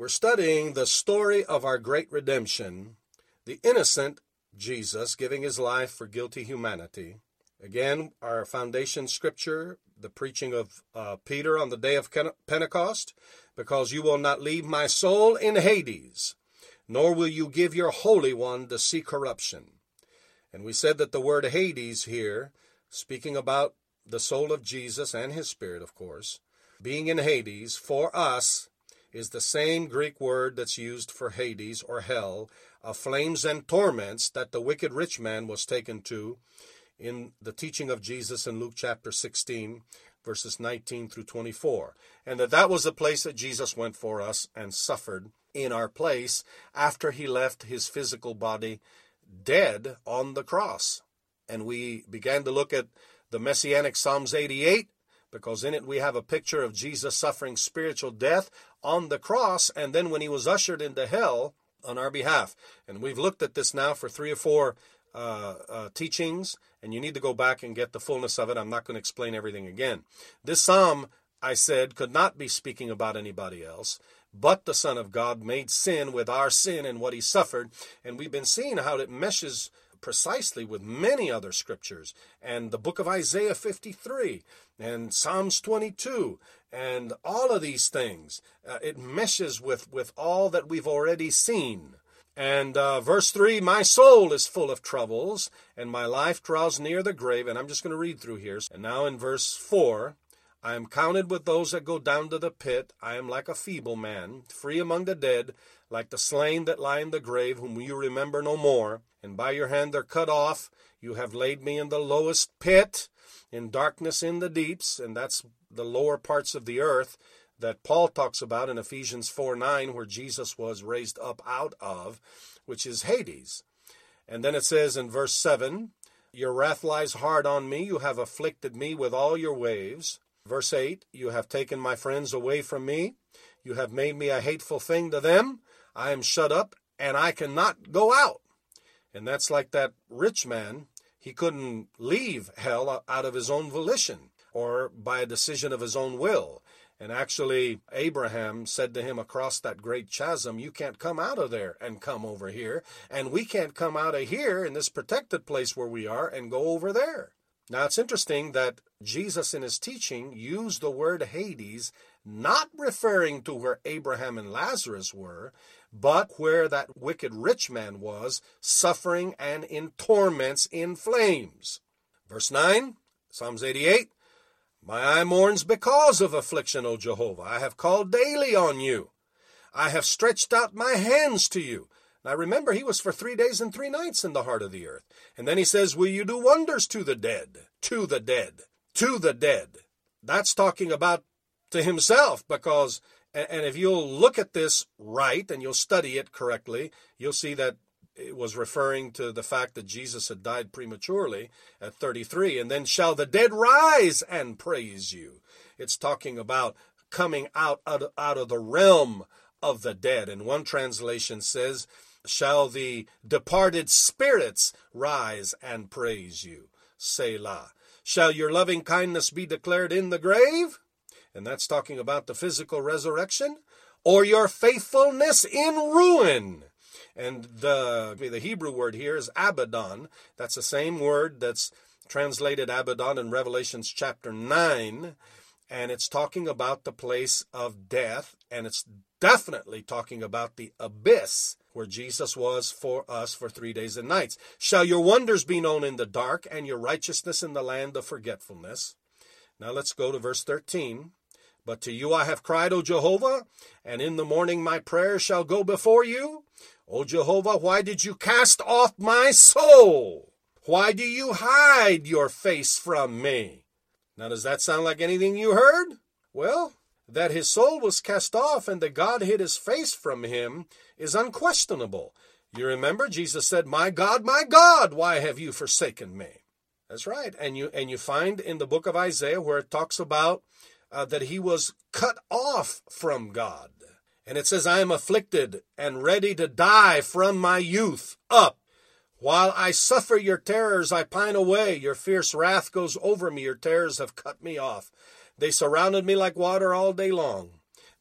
We're studying the story of our great redemption, the innocent Jesus giving his life for guilty humanity. Again, our foundation scripture, the preaching of uh, Peter on the day of Pentecost, because you will not leave my soul in Hades, nor will you give your Holy One to see corruption. And we said that the word Hades here, speaking about the soul of Jesus and his spirit, of course, being in Hades, for us, is the same Greek word that's used for Hades or hell, of flames and torments that the wicked rich man was taken to in the teaching of Jesus in Luke chapter 16, verses 19 through 24. And that that was the place that Jesus went for us and suffered in our place after he left his physical body dead on the cross. And we began to look at the Messianic Psalms 88 because in it we have a picture of Jesus suffering spiritual death on the cross and then when he was ushered into hell on our behalf. And we've looked at this now for three or four uh, uh, teachings, and you need to go back and get the fullness of it. I'm not going to explain everything again. This psalm, I said, could not be speaking about anybody else. But the Son of God made sin with our sin and what he suffered. And we've been seeing how it meshes precisely with many other scriptures and the book of Isaiah 53 and Psalms 22 and all of these things. Uh, it meshes with, with all that we've already seen. And uh, verse 3 My soul is full of troubles, and my life draws near the grave. And I'm just going to read through here. And now in verse 4 I am counted with those that go down to the pit. I am like a feeble man, free among the dead, like the slain that lie in the grave, whom you remember no more. And by your hand they're cut off. You have laid me in the lowest pit, in darkness in the deeps, and that's the lower parts of the earth that Paul talks about in Ephesians 4 9, where Jesus was raised up out of, which is Hades. And then it says in verse 7 Your wrath lies hard on me, you have afflicted me with all your waves. Verse 8 You have taken my friends away from me. You have made me a hateful thing to them. I am shut up and I cannot go out. And that's like that rich man. He couldn't leave hell out of his own volition or by a decision of his own will. And actually, Abraham said to him across that great chasm, You can't come out of there and come over here. And we can't come out of here in this protected place where we are and go over there. Now, it's interesting that Jesus in his teaching used the word Hades, not referring to where Abraham and Lazarus were, but where that wicked rich man was, suffering and in torments in flames. Verse 9, Psalms 88 My eye mourns because of affliction, O Jehovah. I have called daily on you. I have stretched out my hands to you. Now remember, he was for three days and three nights in the heart of the earth. And then he says, Will you do wonders to the dead? To the dead. To the dead. That's talking about to himself because, and if you'll look at this right and you'll study it correctly, you'll see that it was referring to the fact that Jesus had died prematurely at 33. And then shall the dead rise and praise you. It's talking about coming out, out, out of the realm of the dead. And one translation says, shall the departed spirits rise and praise you. Selah. Shall your loving kindness be declared in the grave? And that's talking about the physical resurrection. Or your faithfulness in ruin. And the, the Hebrew word here is Abaddon. That's the same word that's translated Abaddon in Revelations chapter 9. And it's talking about the place of death. And it's definitely talking about the abyss where Jesus was for us for three days and nights. Shall your wonders be known in the dark, and your righteousness in the land of forgetfulness? Now let's go to verse 13. But to you I have cried, O Jehovah, and in the morning my prayer shall go before you. O Jehovah, why did you cast off my soul? Why do you hide your face from me? Now, does that sound like anything you heard? Well, that his soul was cast off and that God hid his face from him is unquestionable. You remember Jesus said, "My God, my God, why have you forsaken me?" That's right. And you and you find in the book of Isaiah where it talks about uh, that he was cut off from God. And it says, "I am afflicted and ready to die from my youth up. While I suffer your terrors, I pine away. Your fierce wrath goes over me. Your terrors have cut me off. They surrounded me like water all day long.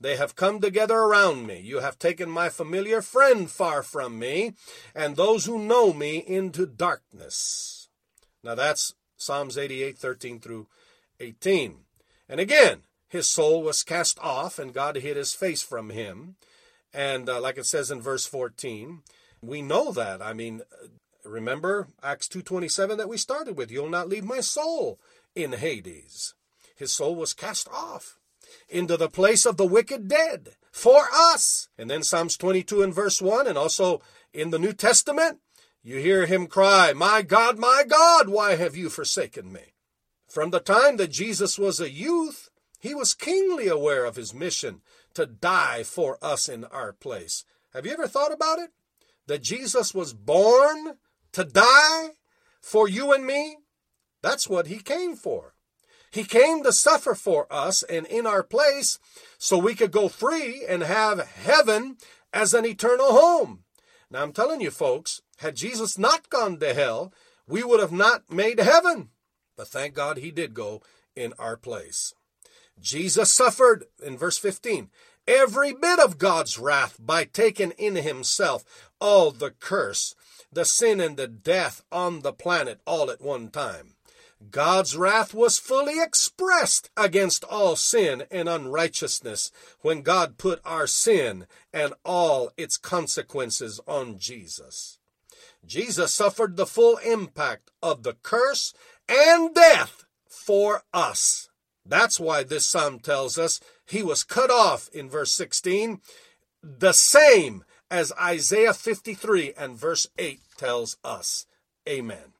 They have come together around me. You have taken my familiar friend far from me, and those who know me into darkness. Now that's Psalms 88, 13 through 18. And again, his soul was cast off, and God hid his face from him. And uh, like it says in verse 14, we know that. I mean, remember Acts 2.27 that we started with. You'll not leave my soul in Hades. His soul was cast off into the place of the wicked dead for us. And then Psalms 22 and verse 1, and also in the New Testament, you hear him cry, My God, my God, why have you forsaken me? From the time that Jesus was a youth, he was keenly aware of his mission to die for us in our place. Have you ever thought about it? That Jesus was born to die for you and me? That's what he came for. He came to suffer for us and in our place so we could go free and have heaven as an eternal home. Now, I'm telling you, folks, had Jesus not gone to hell, we would have not made heaven. But thank God he did go in our place. Jesus suffered, in verse 15, every bit of God's wrath by taking in himself all the curse, the sin, and the death on the planet all at one time. God's wrath was fully expressed against all sin and unrighteousness when God put our sin and all its consequences on Jesus. Jesus suffered the full impact of the curse and death for us. That's why this psalm tells us he was cut off in verse 16, the same as Isaiah 53 and verse 8 tells us. Amen.